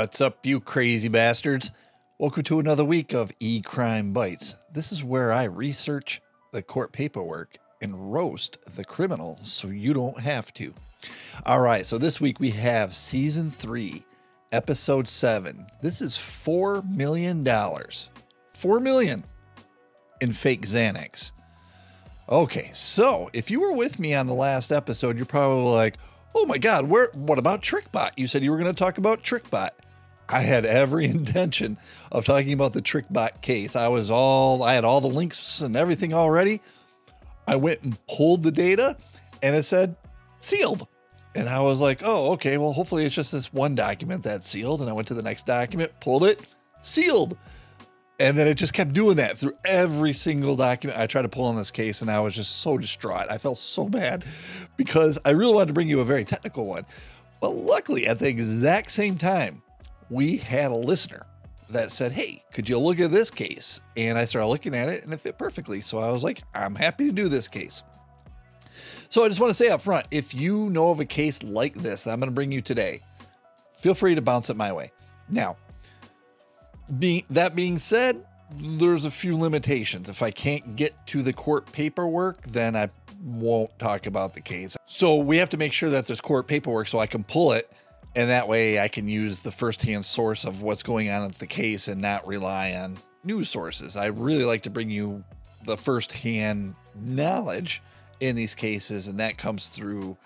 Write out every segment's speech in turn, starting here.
What's up, you crazy bastards? Welcome to another week of E Crime Bites. This is where I research the court paperwork and roast the criminal so you don't have to. All right, so this week we have season three, episode seven. This is $4 million. 4 million in fake Xanax. Okay, so if you were with me on the last episode, you're probably like, oh my God, where, what about TrickBot? You said you were going to talk about TrickBot. I had every intention of talking about the TrickBot case. I was all, I had all the links and everything already. I went and pulled the data and it said sealed. And I was like, oh, okay, well, hopefully it's just this one document that's sealed. And I went to the next document, pulled it, sealed. And then it just kept doing that through every single document I tried to pull in this case. And I was just so distraught. I felt so bad because I really wanted to bring you a very technical one. But luckily, at the exact same time, we had a listener that said, Hey, could you look at this case? And I started looking at it and it fit perfectly. So I was like, I'm happy to do this case. So I just want to say up front if you know of a case like this that I'm going to bring you today, feel free to bounce it my way. Now, being, that being said, there's a few limitations. If I can't get to the court paperwork, then I won't talk about the case. So we have to make sure that there's court paperwork so I can pull it and that way I can use the firsthand source of what's going on with the case and not rely on news sources. I really like to bring you the firsthand knowledge in these cases, and that comes through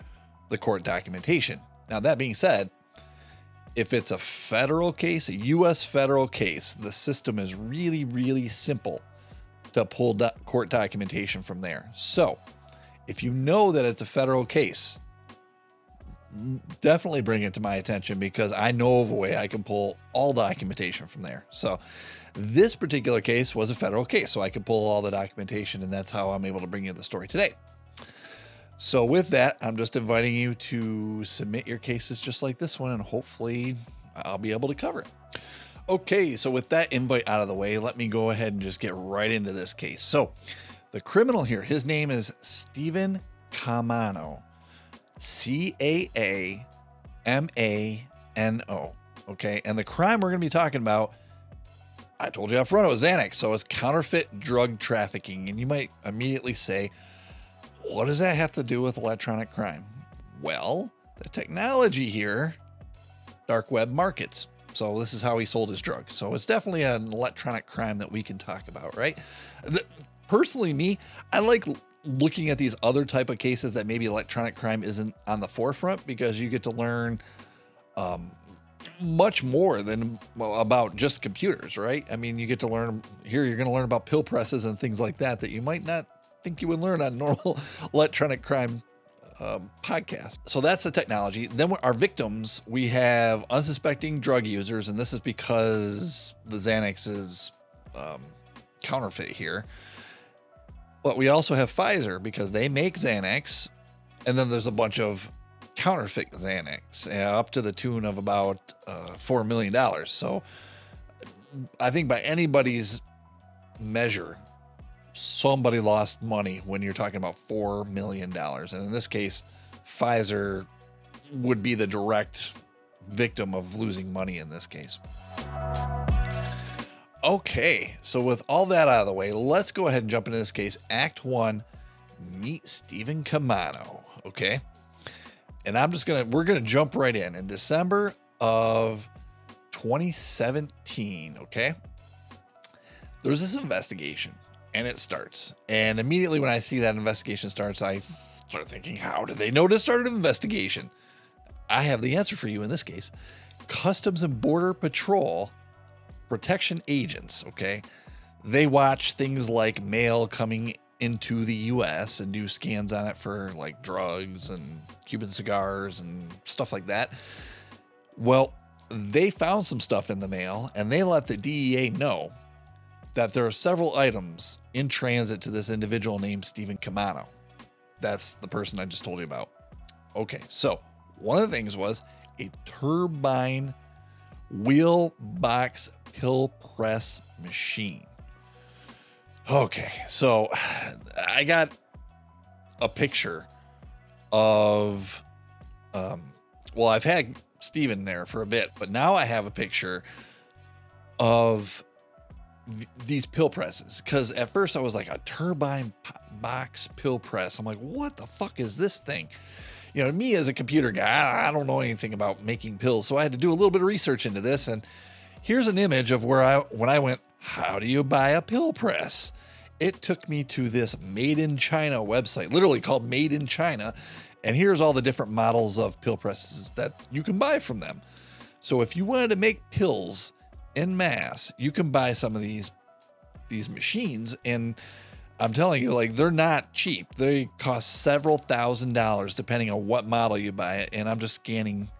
the court documentation. Now, that being said, if it's a federal case, a U.S. federal case, the system is really, really simple to pull do- court documentation from there. So, if you know that it's a federal case, definitely bring it to my attention because I know of a way I can pull all documentation from there. So this particular case was a federal case, so I could pull all the documentation, and that's how I'm able to bring you the story today. So with that, I'm just inviting you to submit your cases just like this one, and hopefully I'll be able to cover it. Okay, so with that invite out of the way, let me go ahead and just get right into this case. So the criminal here, his name is Stephan Caamano. C A A M A N O. Okay. And the crime we're going to be talking about, I told you up front, it was Xanax. So it's counterfeit drug trafficking. And you might immediately say, what does that have to do with electronic crime? Well, the technology here, dark web markets. So this is how he sold his drugs. So it's definitely an electronic crime that we can talk about, right? The, personally, me, I like looking at these other type of cases that maybe electronic crime isn't on the forefront because you get to learn um, much more than about just computers, right? I mean, you get to learn here. You're going to learn about pill presses and things like that that you might not think you would learn on normal electronic crime um, podcast. So that's the technology. Then our victims, we have unsuspecting drug users, and this is because the Xanax is um, counterfeit here. But we also have Pfizer because they make Xanax, and then there's a bunch of counterfeit Xanax uh, up to the tune of about uh, $4 million. So I think by anybody's measure, somebody lost money when you're talking about $4 million. And in this case, Pfizer would be the direct victim of losing money in this case. Okay, so with all that out of the way, let's go ahead and jump into this case. Act one, meet Stephan Caamano. Okay, and I'm just gonna we're gonna jump right in. In December of 2017, okay, there's this investigation, and it starts. And immediately when I see that investigation starts, I start thinking, how did they know to start an investigation? I have the answer for you in this case. Customs and Border Patrol protection agents, okay, they watch things like mail coming into the US and do scans on it for like drugs and Cuban cigars and stuff like that. Well, they found some stuff in the mail and they let the DEA know that there are several items in transit to this individual named Stephan Caamano. That's the person I just told you about. Okay, so one of the things was a turbine wheel box pill press machine. Okay, so I got a picture of um, well, I've had Stephan there for a bit, but now I have a picture of th- these pill presses because at first I was like a turbine box pill press. I'm like, what the fuck is this thing? You know, me as a computer guy, I don't know anything about making pills, so I had to do a little bit of research into this. And here's an image of where I when I went, how do you buy a pill press? It took me to this Made in China website, literally called Made in China. And here's all the different models of pill presses that you can buy from them. So if you wanted to make pills in mass, you can buy some of these these machines and I'm telling you like they're not cheap. They cost several thousand dollars depending on what model you buy it and I'm just scanning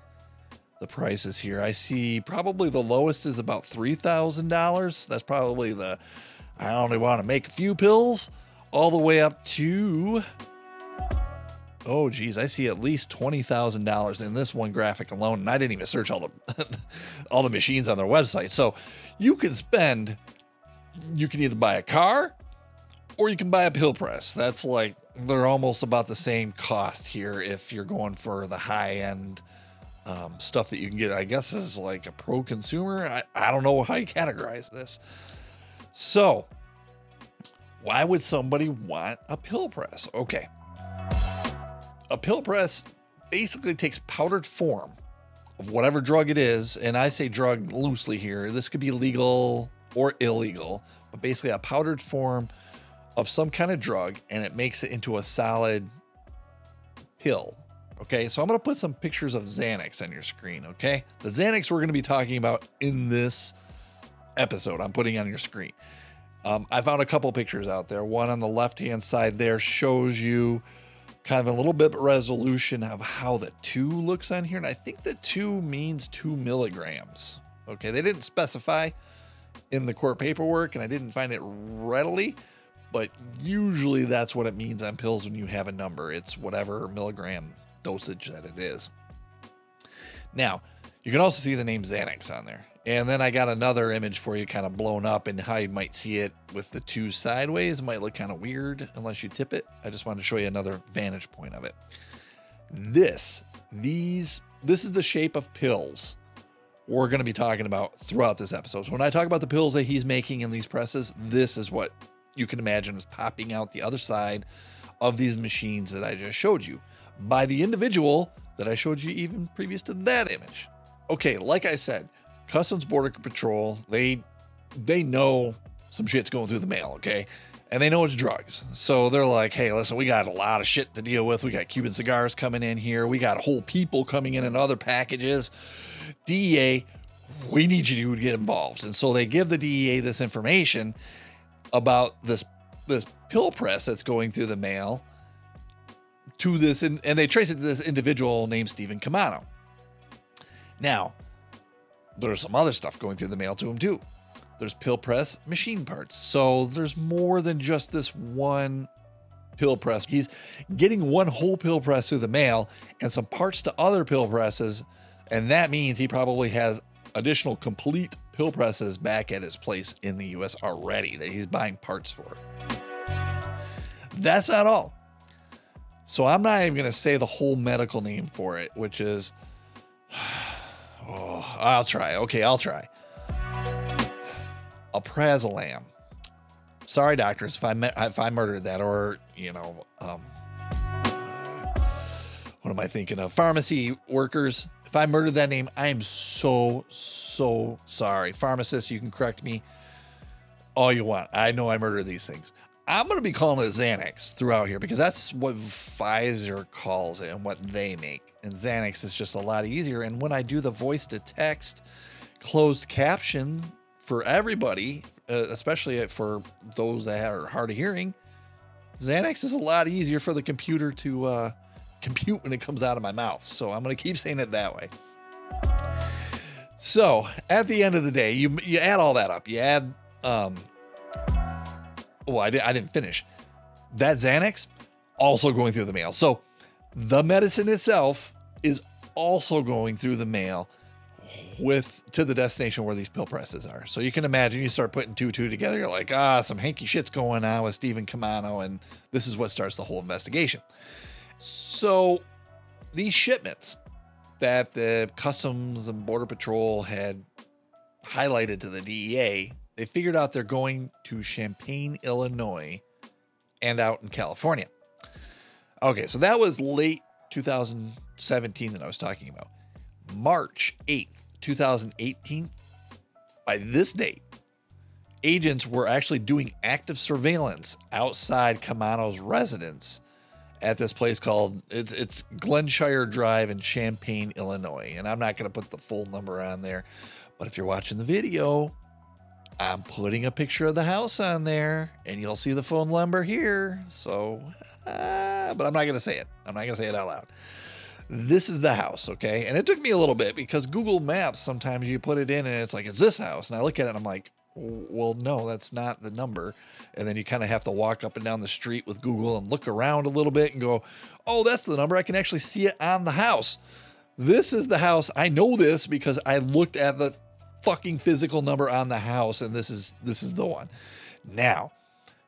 the prices here. I see probably the lowest is about $3,000. That's probably the I only want to make a few pills all the way up to Oh geez, I see at least twenty thousand dollars in this one graphic alone, and I didn't even search all the all the machines on their website. So you can spend, you can either buy a car, or you can buy a pill press. That's like they're almost about the same cost here if you're going for the high end um, stuff that you can get. I guess is like a pro consumer. I, I don't know how you categorize this. So why would somebody want a pill press? Okay a pill press basically takes powdered form of whatever drug it is, and I say drug loosely here. This could be legal or illegal, but basically a powdered form of some kind of drug, and it makes it into a solid pill. Okay, so I'm gonna put some pictures of Xanax on your screen. Okay, the Xanax we're gonna be talking about in this episode, I'm putting on your screen. Um, I found a couple pictures out there. One on the left hand side there shows you kind of a little bit resolution of how the two looks on here. And I think the two means two milligrams. Okay, they didn't specify in the court paperwork, and I didn't find it readily, but usually that's what it means on pills when you have a number. It's whatever milligram dosage that it is. Now, you can also see the name Xanax on there. And then I got another image for you kind of blown up and how you might see it with the two sideways. It might look kind of weird unless you tip it. I just wanted to show you another vantage point of it. This, these, this is the shape of pills we're going to be talking about throughout this episode. So when I talk about the pills that he's making in these presses, this is what you can imagine is popping out the other side of these machines that I just showed you by the individual that I showed you even previous to that image. Okay, like I said, Customs Border Patrol, they they know some shit's going through the mail, okay? And they know it's drugs. So they're like, hey, listen, we got a lot of shit to deal with. We got Cuban cigars coming in here. We got whole people coming in in other packages. DEA, we need you to get involved. And so they give the DEA this information about this this pill press that's going through the mail to this and, and they trace it to this individual named Stephan Caamano. Now, there's some other stuff going through the mail to him too. There's pill press machine parts. So there's more than just this one pill press. He's getting one whole pill press through the mail and some parts to other pill presses. And that means he probably has additional complete pill presses back at his place in the US already that he's buying parts for. That's not all. So I'm not even going to say the whole medical name for it, which is Oh, I'll try. Okay, I'll try. Alprazolam. Sorry, doctors, if I if I murdered that, or you know, um, what am I thinking of? Pharmacy workers. If I murdered that name, I am so so sorry. Pharmacists, you can correct me all you want. I know I murder these things. I'm going to be calling it Xanax throughout here because that's what Pfizer calls it and what they make. And Xanax is just a lot easier. And when I do the voice to text closed caption for everybody, uh, especially for those that are hard of hearing, Xanax is a lot easier for the computer to uh, compute when it comes out of my mouth. So I'm going to keep saying it that way. So at the end of the day, you you add all that up. You add um, well, I, did, I didn't finish. That Xanax also going through the mail. So the medicine itself is also going through the mail with to the destination where these pill presses are. So you can imagine you start putting two two together. You're like, ah, some hanky shit's going on with Stephan Caamano, and this is what starts the whole investigation. So these shipments that the Customs and Border Patrol had highlighted to the DEA, they figured out they're going to Champaign, Illinois, and out in California. Okay, so that was late 2017 that I was talking about. March 8th, 2018, by this date, agents were actually doing active surveillance outside Caamano's residence at this place called it's it's Glenshire Drive in Champaign, Illinois. And I'm not going to put the full number on there, but if you're watching the video, I'm putting a picture of the house on there, and you'll see the phone number here. So, uh, but I'm not going to say it. I'm not going to say it out loud. This is the house, okay? And it took me a little bit because Google Maps sometimes you put it in and it's like, it's this house?" And I look at it and I'm like, "Well, no, that's not the number." And then you kind of have to walk up and down the street with Google and look around a little bit and go, "Oh, that's the number. I can actually see it on the house." This is the house. I know this because I looked at the fucking physical number on the house and this is this is the one. Now,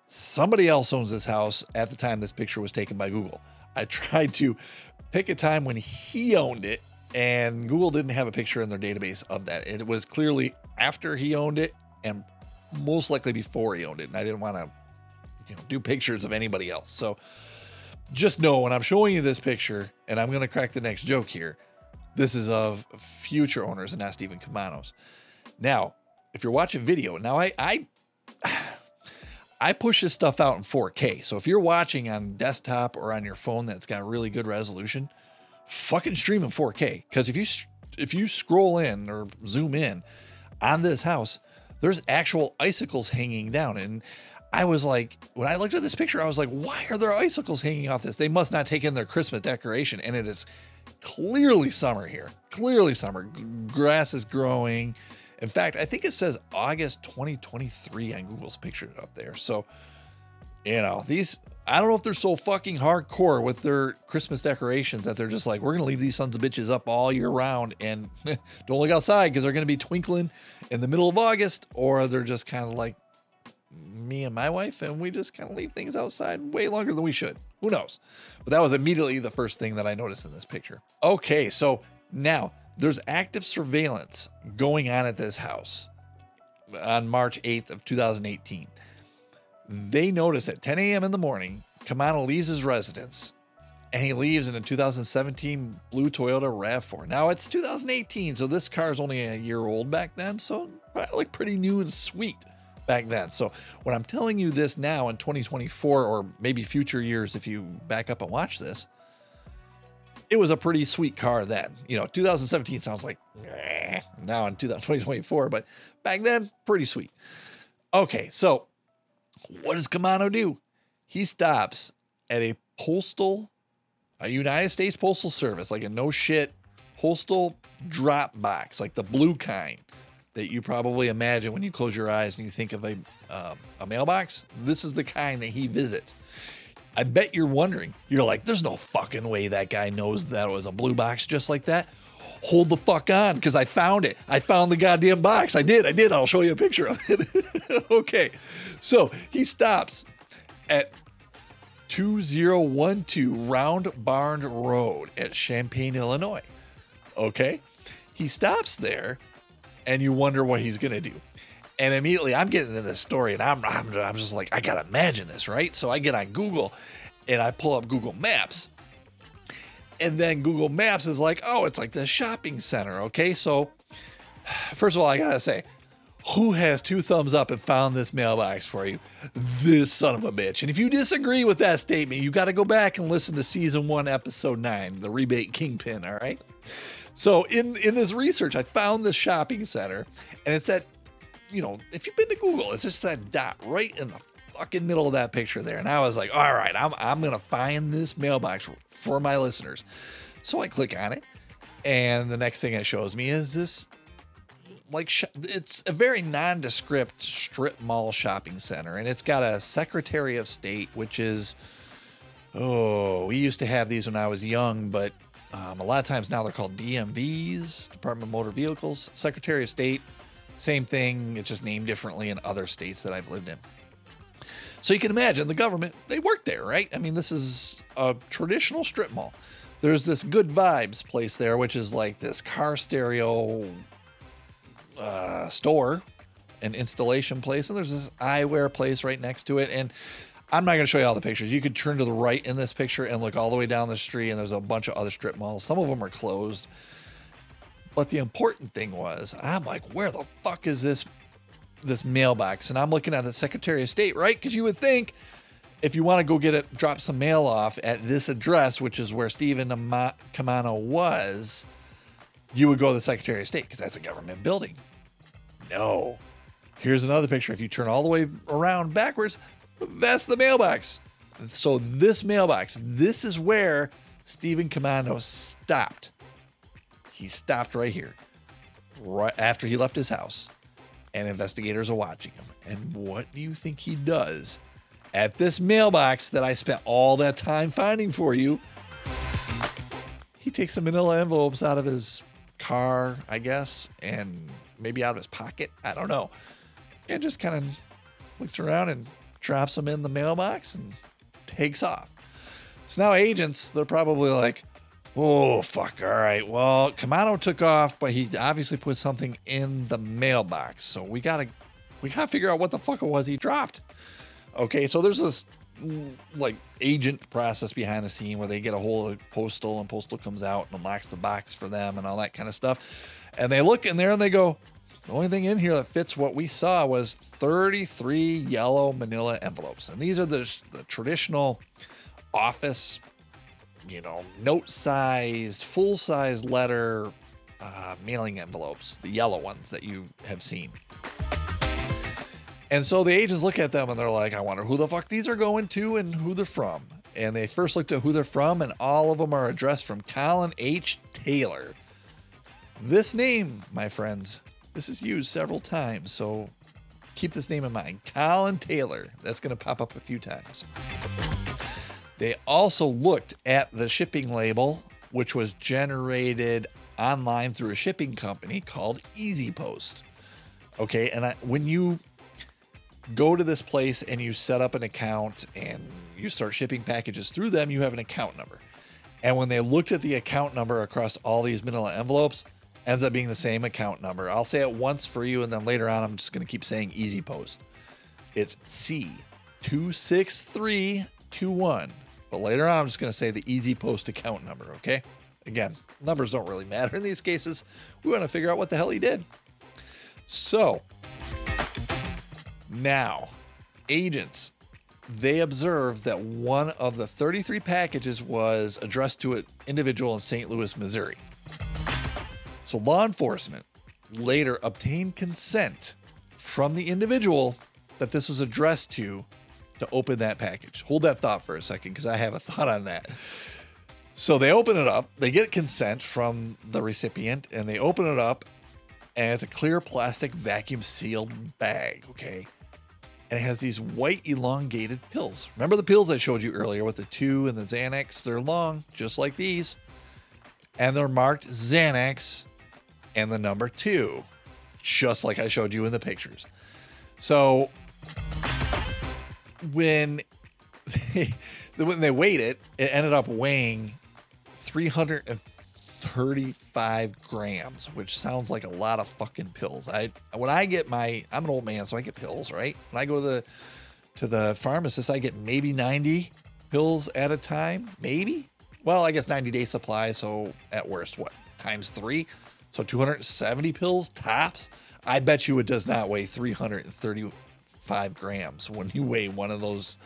somebody else owns this house at the time this picture was taken by Google. I tried to pick a time when he owned it and Google didn't have a picture in their database of that. It was clearly after he owned it and most likely before he owned it. And I didn't want to you know do pictures of anybody else. So just know when I'm showing you this picture and I'm going to crack the next joke here, this is of future owners and not Stephan Caamanos. Now, if you're watching video, now I I I push this stuff out in 4K. So if you're watching on desktop or on your phone that's got really good resolution, fucking stream in 4K. Because if you if you scroll in or zoom in on this house, there's actual icicles hanging down. And I was like, when I looked at this picture, I was like, why are there icicles hanging off this? They must not take in their Christmas decoration. And it is clearly summer here. Clearly summer. Grass is growing. In fact, I think it says August 2023 on Google's picture up there. So, you know, these, I don't know if they're so fucking hardcore with their Christmas decorations that they're just like, we're going to leave these sons of bitches up all year round and don't look outside because they're going to be twinkling in the middle of August, or they're just kind of like me and my wife and we just kind of leave things outside way longer than we should. Who knows? But that was immediately the first thing that I noticed in this picture. Okay, so now there's active surveillance going on at this house on March 8th of 2018. They notice at 10 a.m. in the morning, Caamano leaves his residence and he leaves in a 2017 blue Toyota RAV4. Now it's 2018, so this car is only a year old back then, so probably look pretty new and sweet back then. So when I'm telling you this now in 2024 or maybe future years if you back up and watch this, it was a pretty sweet car then. You know, 2017 sounds like eh, now in 2024, but back then, pretty sweet. Okay, so what does Caamano do? He stops at a postal, a United States Postal Service, like a no shit postal drop box, like the blue kind that you probably imagine when you close your eyes and you think of a, uh, a mailbox. This is the kind that he visits. I bet you're wondering, you're like, there's no fucking way that guy knows that it was a blue box just like that. Hold the fuck on because I found it. I found the goddamn box. I did. I did. I'll show you a picture of it. okay. So he stops at 2012 Round Barn Road at Champaign, Illinois. Okay. He stops there and you wonder what he's going to do. And immediately I'm getting into this story and I'm, I'm, I'm just like, I got to imagine this, right? So I get on Google and I pull up Google Maps. And then Google Maps is like, oh, it's like the shopping center. Okay. So, first of all, I got to say, who has two thumbs up and found this mailbox for you? This son of a bitch. And if you disagree with that statement, you got to go back and listen to season one, episode nine, the rebate kingpin. All right. So in in this research, I found this shopping center, and it's at you know, if you've been to Google, it's just that dot right in the fucking middle of that picture there. And I was like, all right, I'm, I'm going to find this mailbox for my listeners. So I click on it. And the next thing it shows me is this like it's a very nondescript strip mall shopping center and it's got a secretary of state which is oh we used to have these when i was young but um, a lot of times now they're called dmvs department of motor vehicles secretary of state same thing, it's just named differently in other states that I've lived in. So you can imagine the government, they work there, right? I mean, this is a traditional strip mall. there's this good vibes place there, which is like this car stereo uh, store an installation place, and there's this eyewear place right next to it. And I'm not going to show you all the pictures. You could turn to the right in this picture and look all the way down the street, and there's a bunch of other strip malls. Some of them are closed. But the important thing was, I'm like, where the fuck is this this mailbox? And I'm looking at the Secretary of State, right? Because you would think if you want to go get it, drop some mail off at this address, which is where Stephan Caamano was, you would go to the Secretary of State because that's a government building. No, Here's another picture. If you turn all the way around backwards, that's the mailbox. So this mailbox, this is where Stephan Caamano stopped. He stopped right here, right after he left his house, and investigators are watching him. And what do you think he does at this mailbox that I spent all that time finding for you? He takes some manila envelopes out of his car, I guess, and maybe out of his pocket. I don't know and just kind of looks around and drops them in the mailbox and takes off. So now agents, they're probably like, oh, fuck, all right. Well, Caamano took off, but he obviously put something in the mailbox. So we got to we got to figure out what the fuck it was he dropped. Okay, so there's this mm, like agent process behind the scene where they get a hold of postal and postal comes out and unlocks the box for them and all that kind of stuff. And they look in there and they go, the only thing in here that fits what we saw was 33 yellow manila envelopes. And these are the, the traditional office, you know, note sized, full size letter uh, mailing envelopes, the yellow ones that you have seen. And so the agents look at them and they're like, I wonder who the fuck these are going to and who they're from. And they first looked at who they're from, and all of them are addressed from Colin H. Taylor. This name, my friends, this is used several times, so keep this name in mind. Colin Taylor. That's going to pop up a few times. They also looked at the shipping label, which was generated online through a shipping company called EasyPost. Okay, and I, when you go to this place and you set up an account and you start shipping packages through them, you have an account number. And when they looked at the account number across all these manila envelopes, ends up being the same account number. I'll say it once for you, and then later on, I'm just going to keep saying EasyPost. It's C26321. But later on, I'm just going to say the EasyPost account number, okay? Again, numbers don't really matter in these cases. We want to figure out what the hell he did. So, now, agents, they observed that one of the 33 packages was addressed to an individual in St. Louis, Missouri. So law enforcement later obtained consent from the individual that this was addressed to to open that package. Hold that thought for a second because I have a thought on that. So they open it up, they get consent from the recipient, and they open it up, and it's a clear plastic vacuum sealed bag, okay? And it has these white elongated pills. Remember the pills I showed you earlier with the two and the Xanax? They're long, just like these. And they're marked Xanax and the number two, just like I showed you in the pictures. So when they, when they weighed it, it ended up weighing 335 grams, which sounds like a lot of fucking pills. I when I get my I'm an old man, so I get pills, right? When I go to the to the pharmacist, I get maybe 90 pills at a time, maybe. Well, I guess 90 day supply, so at worst, what times three? So 270 pills tops. I bet you it does not weigh 335 grams when you weigh one of those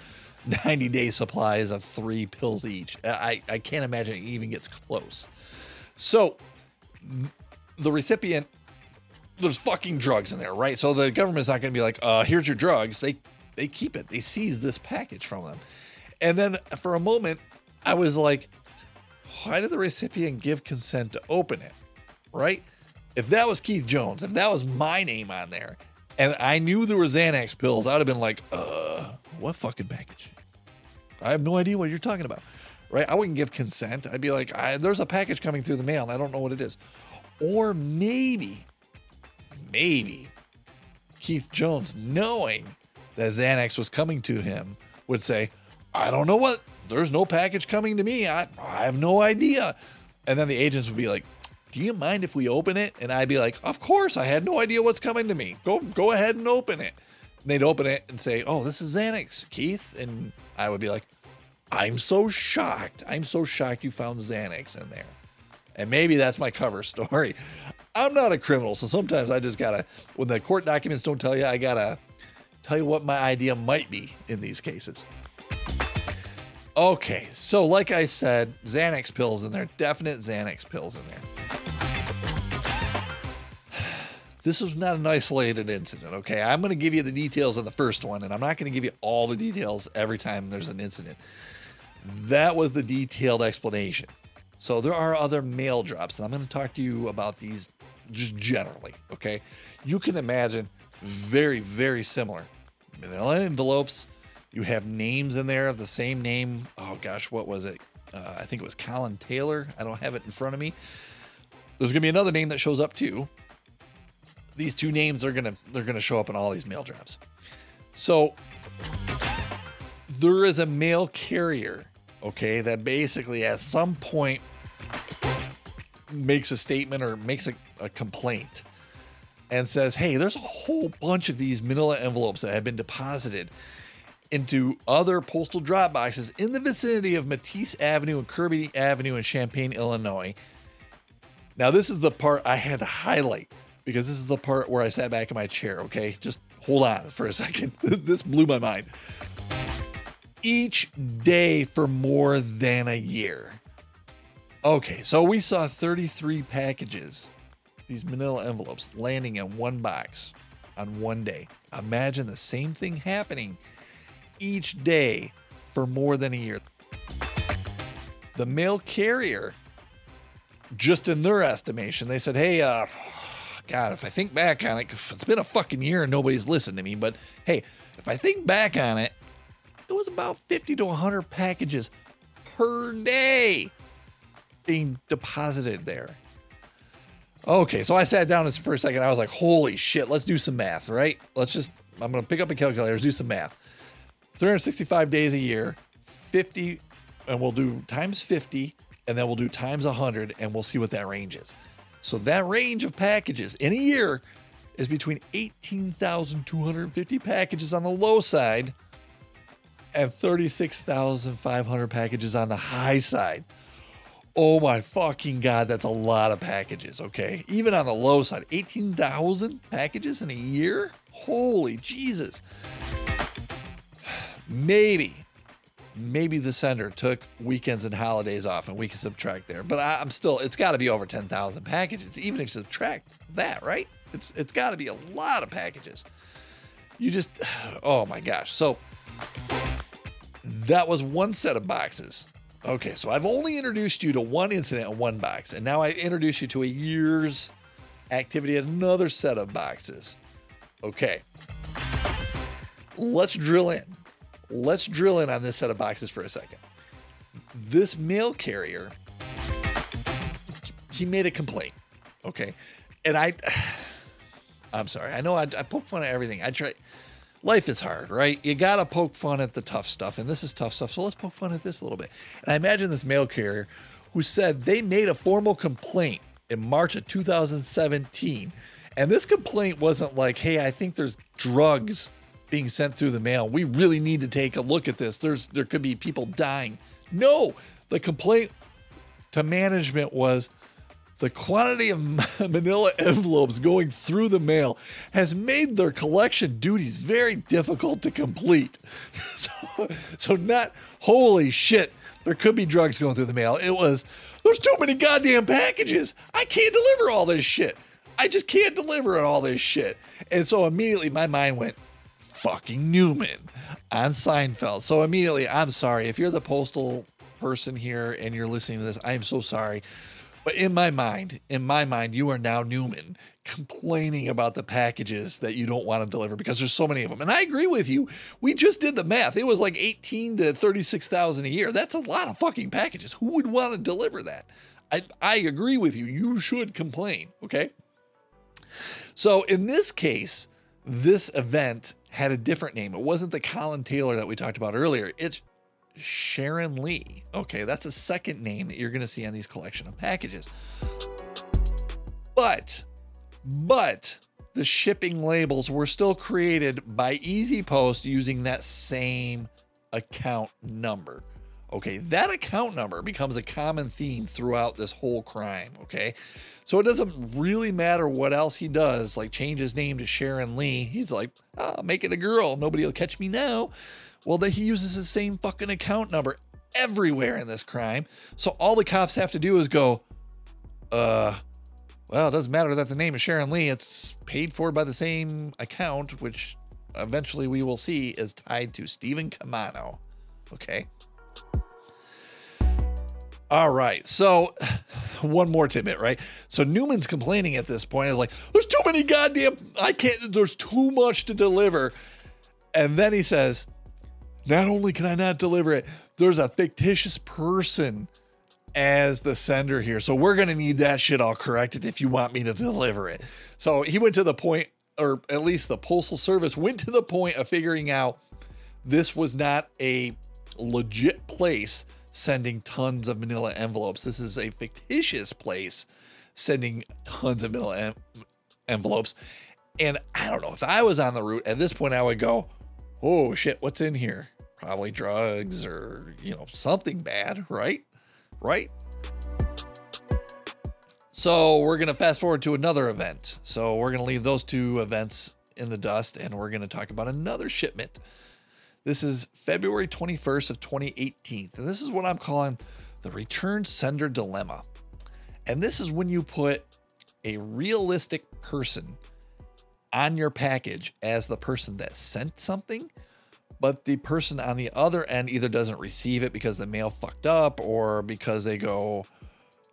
90 day supplies of three pills each. I, I can't imagine it even gets close. So the recipient, there's fucking drugs in there, right? So the government's not going to be like, uh, here's your drugs. They they keep it. They seize this package from them. And then for a moment, I was like, why did the recipient give consent to open it? right? If that was Keith Jones, if that was my name on there, and I knew there were Xanax pills, I'd have been like, uh, what fucking package? I have no idea what you're talking about, right? I wouldn't give consent. I'd be like, there's a package coming through the mail, and I don't know what it is. Or maybe, maybe Keith Jones, knowing that Xanax was coming to him, would say, I don't know what there's no package coming to me. I, I have no idea. And then the agents would be like, do you mind if we open it? And I'd be like, of course. I had no idea what's coming to me. Go, go ahead and open it. And they'd open it and say, oh, this is Xanax, Keith. And I would be like, I'm so shocked. I'm so shocked you found Xanax in there. And maybe that's my cover story. I'm not a criminal, so sometimes I just gotta, when the court documents don't tell you, I gotta tell you what my idea might be in these cases. Okay, so like I said, Xanax pills in there, definite Xanax pills in there. This was not an isolated incident, okay? I'm going to give you the details on the first one, and I'm not going to give you all the details every time there's an incident. That was the detailed explanation. So there are other mail drops, and I'm going to talk to you about these just generally, okay? You can imagine very, very similar. Manila envelopes, you have names in there of the same name. Oh gosh, what was it? Uh, I think it was Colin Taylor. I don't have it in front of me. There's gonna be another name that shows up too. These two names are gonna they're gonna show up in all these mail drops. So there is a mail carrier, okay, that basically at some point makes a statement or makes a, a complaint and says, Hey, there's a whole bunch of these manila envelopes that have been deposited into other postal drop boxes in the vicinity of Mattis Avenue and Kirby Avenue in Champaign, Illinois. Now, this is the part I had to highlight because this is the part where I sat back in my chair, okay? Just hold on for a second. this blew my mind. Each day for more than a year. Okay, so we saw 33 packages, these manila envelopes, landing in one box on one day. Imagine the same thing happening each day for more than a year. The mail carrier, just in their estimation, they said, hey, uh, God, if I think back on it, it's been a fucking year and nobody's listened to me, but hey, if I think back on it, it was about 50 to 100 packages per day being deposited there. Okay, so I sat down for a second. I was like, holy shit, let's do some math, right? Let's just, I'm going to pick up a calculator, let's do some math. 365 days a year, 50, and we'll do times 50, and then we'll do times 100, and we'll see what that range is. So that range of packages in a year is between 18,250 packages on the low side and 36,500 packages on the high side. Oh my fucking God, that's a lot of packages, okay? Even on the low side, 18,000 packages in a year? Holy Jesus maybe maybe the sender took weekends and holidays off and we can subtract there. But I, am still it's got to be over 10,000 packages even if you subtract that right? It's it's got to be a lot of packages. You just oh my gosh. So that was one set of boxes. Okay so i've only introduced you to one incident in one box and now i introduce you to a year's activity at another set of boxes. Okay. Let's drill in let's drill in on this set of boxes for a second. This mail carrier, he made a complaint. Okay. And I, I'm sorry. I know I, I poke fun at everything. I try. Life is hard, right? You got to poke fun at the tough stuff. And this is tough stuff. So let's poke fun at this a little bit. And I imagine this mail carrier who said they made a formal complaint in March of 2017. And this complaint wasn't like, hey, I think there's drugs being sent through the mail. We really need to take a look at this. There's there could be people dying. No, the complaint to management was the quantity of manila envelopes going through the mail has made their collection duties very difficult to complete. So, so not holy shit, there could be drugs going through the mail. It was there's too many goddamn packages. I can't deliver all this shit. I just can't deliver all this shit. And so immediately my mind went, fucking Newman on Seinfeld. So immediately, I'm sorry. If you're the postal person here and you're listening to this, I'm so sorry. But in my mind, in my mind, you are now Newman complaining about the packages that you don't want to deliver because there's so many of them. And I agree with you. We just did the math. It was like 18 to 36,000 a year. That's a lot of fucking packages. Who would want to deliver that? I, I agree with you. You should complain. Okay. So in this case, this event had a different name. It wasn't the Colin Taylor that we talked about earlier. It's Sharon Lee. Okay, that's a second name that you're going to see on these collection of packages. But, but the shipping labels were still created by EasyPost using that same account number. Okay, that account number becomes a common theme throughout this whole crime. Okay, so it doesn't really matter what else he does, like change his name to Sharon Lee. He's like, oh, make it a girl. Nobody will catch me now. Well, that he uses the same fucking account number everywhere in this crime. So all the cops have to do is go, uh, well, it doesn't matter that the name is Sharon Lee. It's paid for by the same account, which eventually we will see is tied to Stephan Caamano. Okay. All right. So, one more tidbit, right? So, Newman's complaining at this point is like, there's too many goddamn, I can't, there's too much to deliver. And then he says, not only can I not deliver it, there's a fictitious person as the sender here. So, we're going to need that shit all corrected if you want me to deliver it. So, he went to the point, or at least the Postal Service went to the point of figuring out this was not a legit place sending tons of manila envelopes. This is a fictitious place sending tons of manila en- envelopes. And I don't know if I was on the route at this point, I would go, oh shit, what's in here? Probably drugs or, you know, something bad, right? Right? So we're going to fast forward to another event. So we're going to leave those two events in the dust and we're going to talk about another shipment this is February 21st of 2018. And this is what I'm calling the return sender dilemma. And this is when you put a realistic person on your package as the person that sent something, but the person on the other end either doesn't receive it because the mail fucked up or because they go,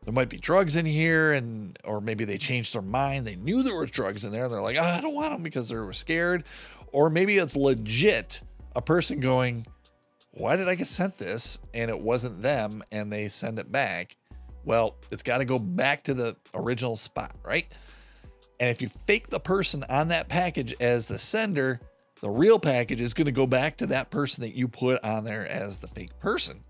there might be drugs in here and or maybe they changed their mind they knew there was drugs in there and they're like oh, i don't want them because they were scared or maybe it's legit a person going, Why did I get sent this? And it wasn't them, and they send it back. Well, it's got to go back to the original spot, right? And if you fake the person on that package as the sender, the real package is going to go back to that person that you put on there as the fake person.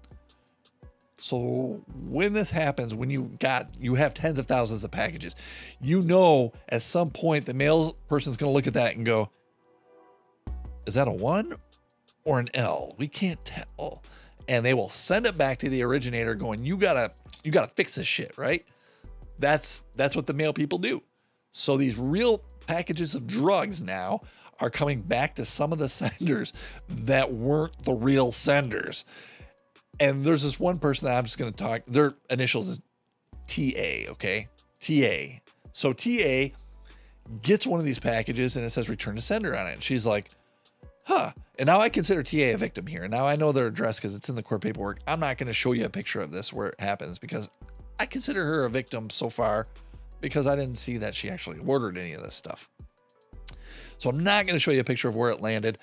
So when this happens, when you got you have tens of thousands of packages, you know at some point the mail person's going to look at that and go, "Is that a one or an L. We can't tell. And they will send it back to the originator going, you gotta, you gotta fix this shit, right? That's that's what the mail people do. So these real packages of drugs now are coming back to some of the senders that weren't the real senders. And there's this one person that I'm just gonna talk, their initials is TA, okay? TA. So TA gets one of these packages and it says return to sender on it. And she's like, huh. And now I consider TA a victim here. And now I know their address because it's in the court paperwork. I'm not going to show you a picture of this where it happens because I consider her a victim so far because I didn't see that she actually ordered any of this stuff. So I'm not going to show you a picture of where it landed,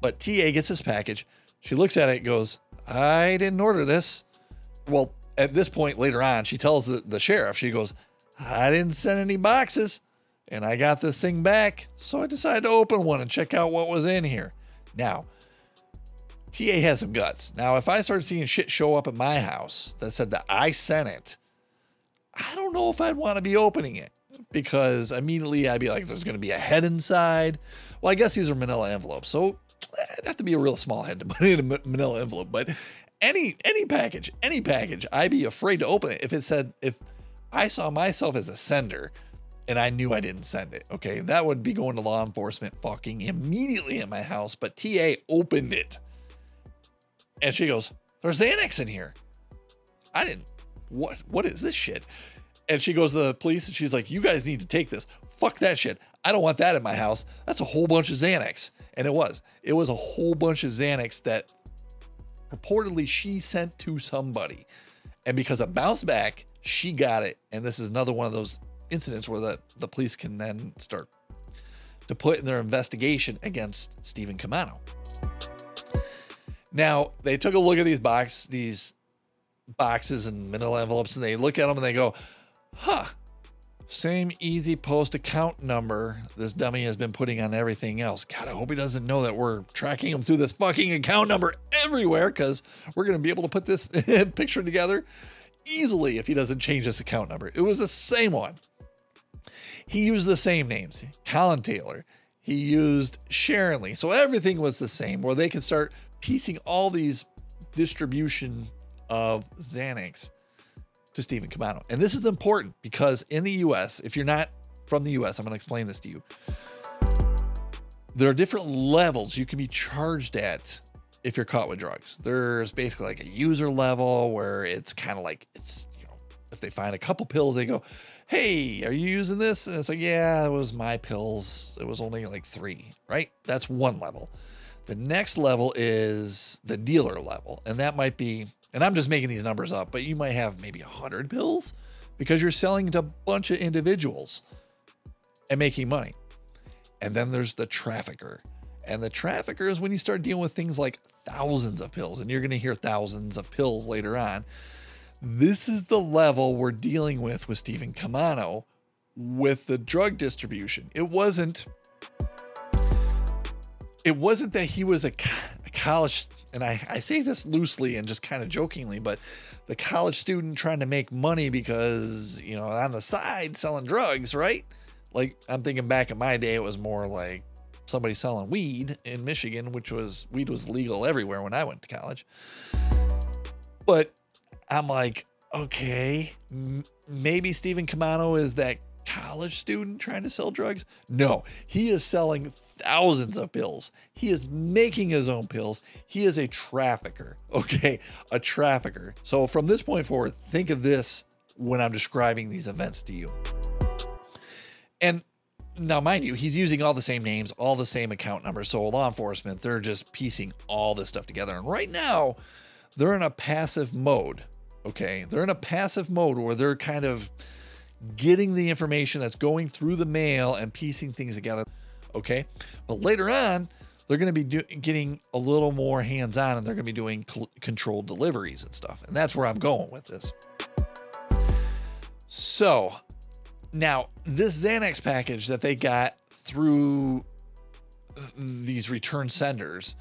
but TA gets this package. She looks at it goes, I didn't order this. Well, at this point later on, she tells the, the sheriff, she goes, I didn't send any boxes and I got this thing back. So I decided to open one and check out what was in here. Now, TA has some guts. Now, if I started seeing shit show up at my house that said that I sent it, I don't know if I'd want to be opening it because immediately I'd be like, there's going to be a head inside. Well, I guess these are manila envelopes. So eh, it'd have to be a real small head to put in a manila envelope. But any any package, any package, I'd be afraid to open it if it said, if I saw myself as a sender and I knew I didn't send it. Okay, that would be going to law enforcement fucking immediately at my house. But TA opened it, and she goes, "There's Xanax in here." I didn't. What? What is this shit? And she goes to the police, and she's like, "You guys need to take this. Fuck that shit. I don't want that in my house. That's a whole bunch of Xanax." And it was. It was a whole bunch of Xanax that purportedly she sent to somebody. And because it bounced back, she got it. And this is another one of those incidents where the, the police can then start to put in their investigation against Stephan Caamano. Now, they took a look at these box, these boxes and manila envelopes, and they look at them and they go, huh, Same EasyPost account number this dummy has been putting on everything else. God, I hope he doesn't know that we're tracking him through this fucking account number everywhere because we're going to be able to put this picture together easily if he doesn't change this account number. It was the same one. He used the same names Colin Taylor. He used Sharon Lee. So everything was the same where they could start piecing all these distribution of Xanax to Stephan Caamano. And this is important because in the US, if you're not from the US, I'm going to explain this to you. There are different levels you can be charged at if you're caught with drugs. There's basically like a user level where it's kind of like it's, you know, if they find a couple pills, they go, Hey, are you using this? And it's like, Yeah, it was my pills. It was only like three, right? That's one level. The next level is the dealer level, and that might be and I'm just making these numbers up, but you might have maybe 100 pills because you're selling to a bunch of individuals and making money. And then there's the trafficker. And the trafficker is when you start dealing with things like thousands of pills, and you're going to hear thousands of pills later on. This is the level we're dealing with with Stephan Caamano with the drug distribution. It wasn't it wasn't that he was a, a college and I, I say this loosely and just kind of jokingly, but the college student trying to make money because, you know, on the side selling drugs, right? Like I'm thinking back in my day, it was more like somebody selling weed in Michigan, which was weed was legal everywhere when I went to college. But I'm like, okay, m- maybe Stephan Caamano is that college student trying to sell drugs. No, he is selling thousands of pills. He is making his own pills. He is a trafficker. Okay, a trafficker. So from this point forward, think of this when I'm describing these events to you. And now, mind you, he's using all the same names, all the same account numbers. So law enforcement, they're just piecing all this stuff together. And right now, they're in a passive mode. Okay, they're in a passive mode where they're kind of getting the information that's going through the mail and piecing things together. Okay. But later on, they're going to be do- getting a little more hands on and they're going to be doing cl- controlled deliveries and stuff. And that's where I'm going with this. So now, this Xanax package that they got through these return senders,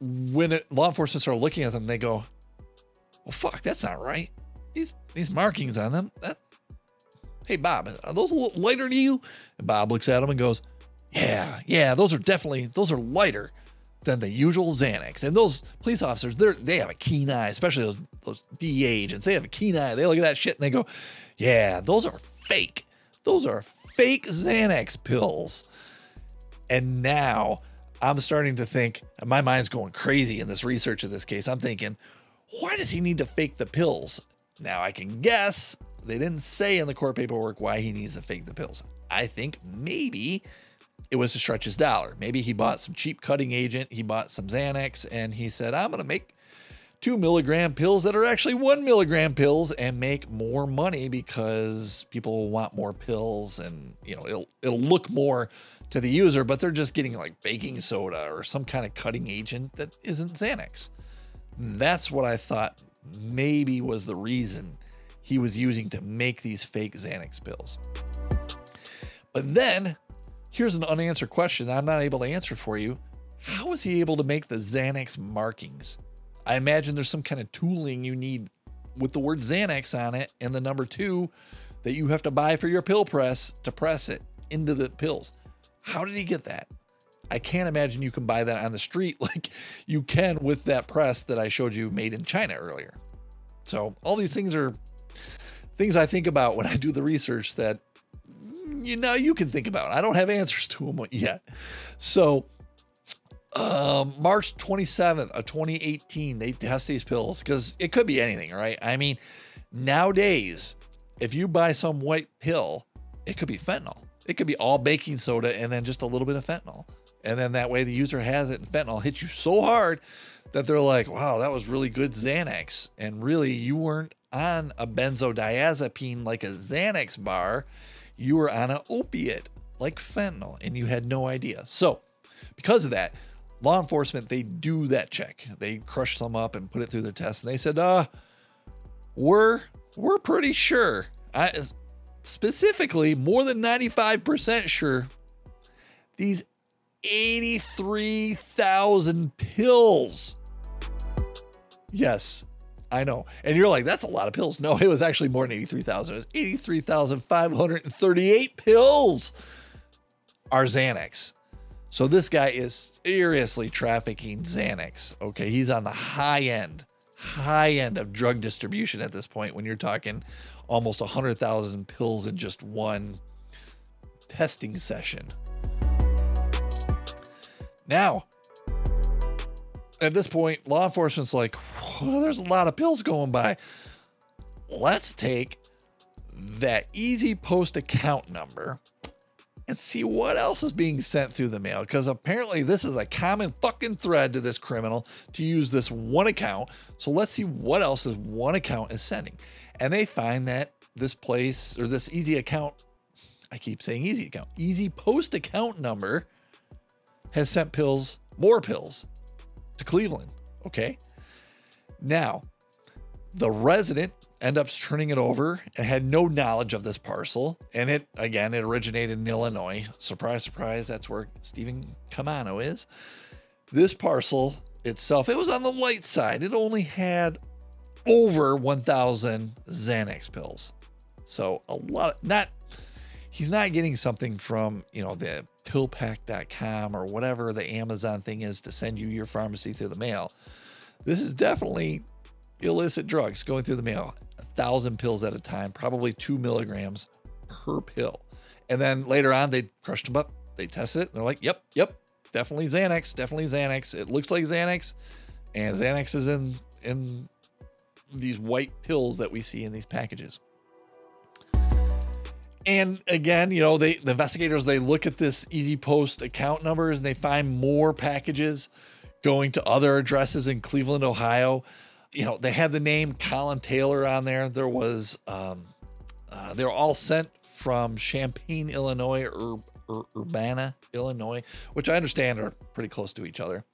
when it, law enforcement start looking at them, they go, well, fuck, that's not right. These, these markings on them, that, hey, Bob, are those a little lighter to you? And Bob looks at them and goes, yeah, yeah, those are definitely those are lighter than the usual Xanax. And those police officers, they they have a keen eye, especially those those DEA agents. They have a keen eye. They look at that shit and they go, "Yeah, those are fake. Those are fake Xanax pills." And now I'm starting to think, my mind's going crazy in this research of this case. I'm thinking, why does he need to fake the pills? Now I can guess they didn't say in the court paperwork why he needs to fake the pills. I think maybe it was to stretch his dollar. Maybe he bought some cheap cutting agent, he bought some Xanax, and he said, I'm going to make two milligram pills that are actually one milligram pills and make more money because people want more pills and you know it'll it'll look more to the user but they're just getting like baking soda or some kind of cutting agent that isn't Xanax. That's what I thought maybe was the reason he was using to make these fake Xanax pills. But then Here's an unanswered question that I'm not able to answer for you. How was he able to make the Xanax markings? I imagine there's some kind of tooling you need with the word Xanax on it and the number two that you have to buy for your pill press to press it into the pills. How did he get that? I can't imagine you can buy that on the street like you can with that press that I showed you made in China earlier. So, all these things are things I think about when I do the research that you know you can think about. I don't have answers to them yet. So um, March 27th of 2018, they test these pills because it could be anything, right? I mean, nowadays, if you buy some white pill, it could be fentanyl. It could be all baking soda and then just a little bit of fentanyl. And then that way the user has it and fentanyl hits you so hard that they're like, wow, that was really good Xanax. And really, you weren't on a benzodiazepine like a Xanax bar you were on an opiate like fentanyl and you had no idea. So, because of that, law enforcement they do that check. They crush some up and put it through their test, and they said, "Uh, we're we're pretty sure." I, specifically more than 95% sure these 83,000 pills. Yes, I know. And you're like, that's a lot of pills. No, it was actually more than 83,000. It was 83,538 pills are Xanax. So this guy is seriously trafficking Xanax. Okay, he's on the high end, high end of drug distribution at this point when you're talking almost 100,000 pills in just one testing session. Now, at this point, law enforcement's like, well, there's a lot of pills going by. Let's take that EasyPost account number and see what else is being sent through the mail. Because apparently, this is a common fucking thread to this criminal to use this one account. So let's see what else this one account is sending. And they find that this place or this easy account, I keep saying easy account, EasyPost account number has sent pills, more pills to Cleveland. Okay. Now, the resident end up turning it over and had no knowledge of this parcel. And it, again, it originated in Illinois. Surprise, surprise, that's where Stephan Caamano is. This parcel itself, it was on the light side. It only had over 1,000 Xanax pills. So a lot, not, he's not getting something from, you know, the pillpack.com or whatever the Amazon thing is to send you your pharmacy through the mail. This is definitely illicit drugs going through the mail. A thousand pills at a time, probably two milligrams per pill. And then later on, they crushed them up. They tested it. they're like, yep, yep, definitely Xanax, definitely Xanax. It looks like Xanax, and Xanax is in in these white pills that we see in these packages. And again, you know, they the investigators they look at this EasyPost account numbers and they find more packages going to other addresses in Cleveland, Ohio. You know, they had the name Colin Taylor on there. There was um, uh, they're all sent from Champaign, Illinois, or, or Urbana, Illinois, which I understand are pretty close to each other.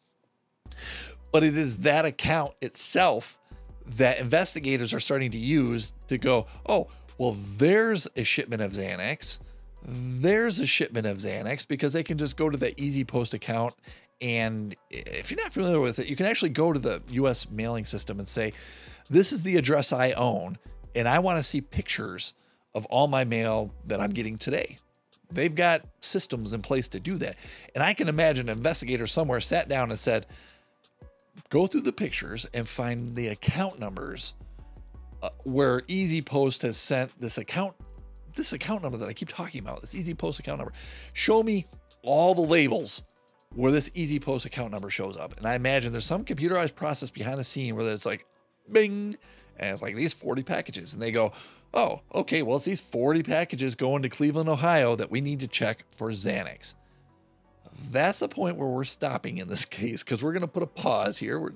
But it is that account itself that investigators are starting to use to go, oh, well, there's a shipment of Xanax. There's a shipment of Xanax because they can just go to the EasyPost account. And if you're not familiar with it, you can actually go to the US mailing system and say, This is the address I own, and I want to see pictures of all my mail that I'm getting today. They've got systems in place to do that. And I can imagine an investigator somewhere sat down and said, Go through the pictures and find the account numbers uh, where EasyPost has sent this account, this account number that I keep talking about, this EasyPost account number. Show me all the labels where this EasyPost account number shows up. And I imagine there's some computerized process behind the scene where it's like, bing, and it's like these 40 packages. And they go, oh, okay, well, it's these 40 packages going to Cleveland, Ohio that we need to check for Xanax. That's the point where we're stopping in this case because we're going to put a pause here. We're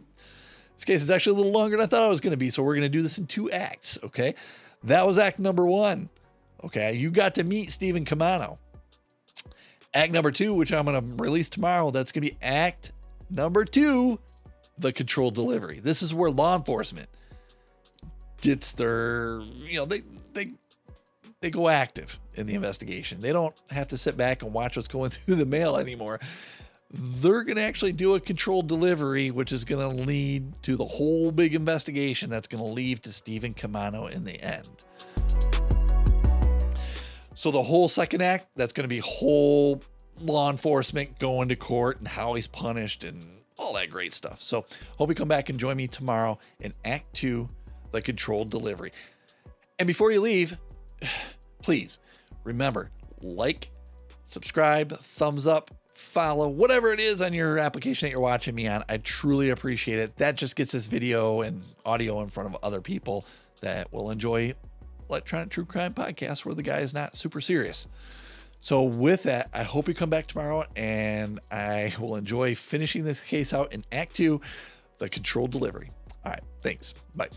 this case is actually a little longer than I thought it was going to be, so we're going to do this in two acts, okay? That was act number one, okay? You got to meet Stephan Caamano. Act number two, which I'm going to release tomorrow, that's going to be act number two, the controlled delivery. This is where law enforcement gets their, you know, they, they, they go active in the investigation. They don't have to sit back and watch what's going through the mail anymore they're going to actually do a controlled delivery, which is going to lead to the whole big investigation that's going to lead to Stephan Caamano in the end. So, the whole second act, that's going to be whole law enforcement going to court and how he's punished and all that great stuff. So, hope you come back and join me tomorrow in Act Two, the controlled delivery. And before you leave, please remember like, subscribe, thumbs up, follow, whatever it is on your application that you're watching me on. I truly appreciate it. That just gets this video and audio in front of other people that will enjoy electronic true crime podcasts where the guy is not super serious. So, with that, I hope you come back tomorrow and I will enjoy finishing this case out in Act Two, the controlled delivery. All right, thanks. Bye.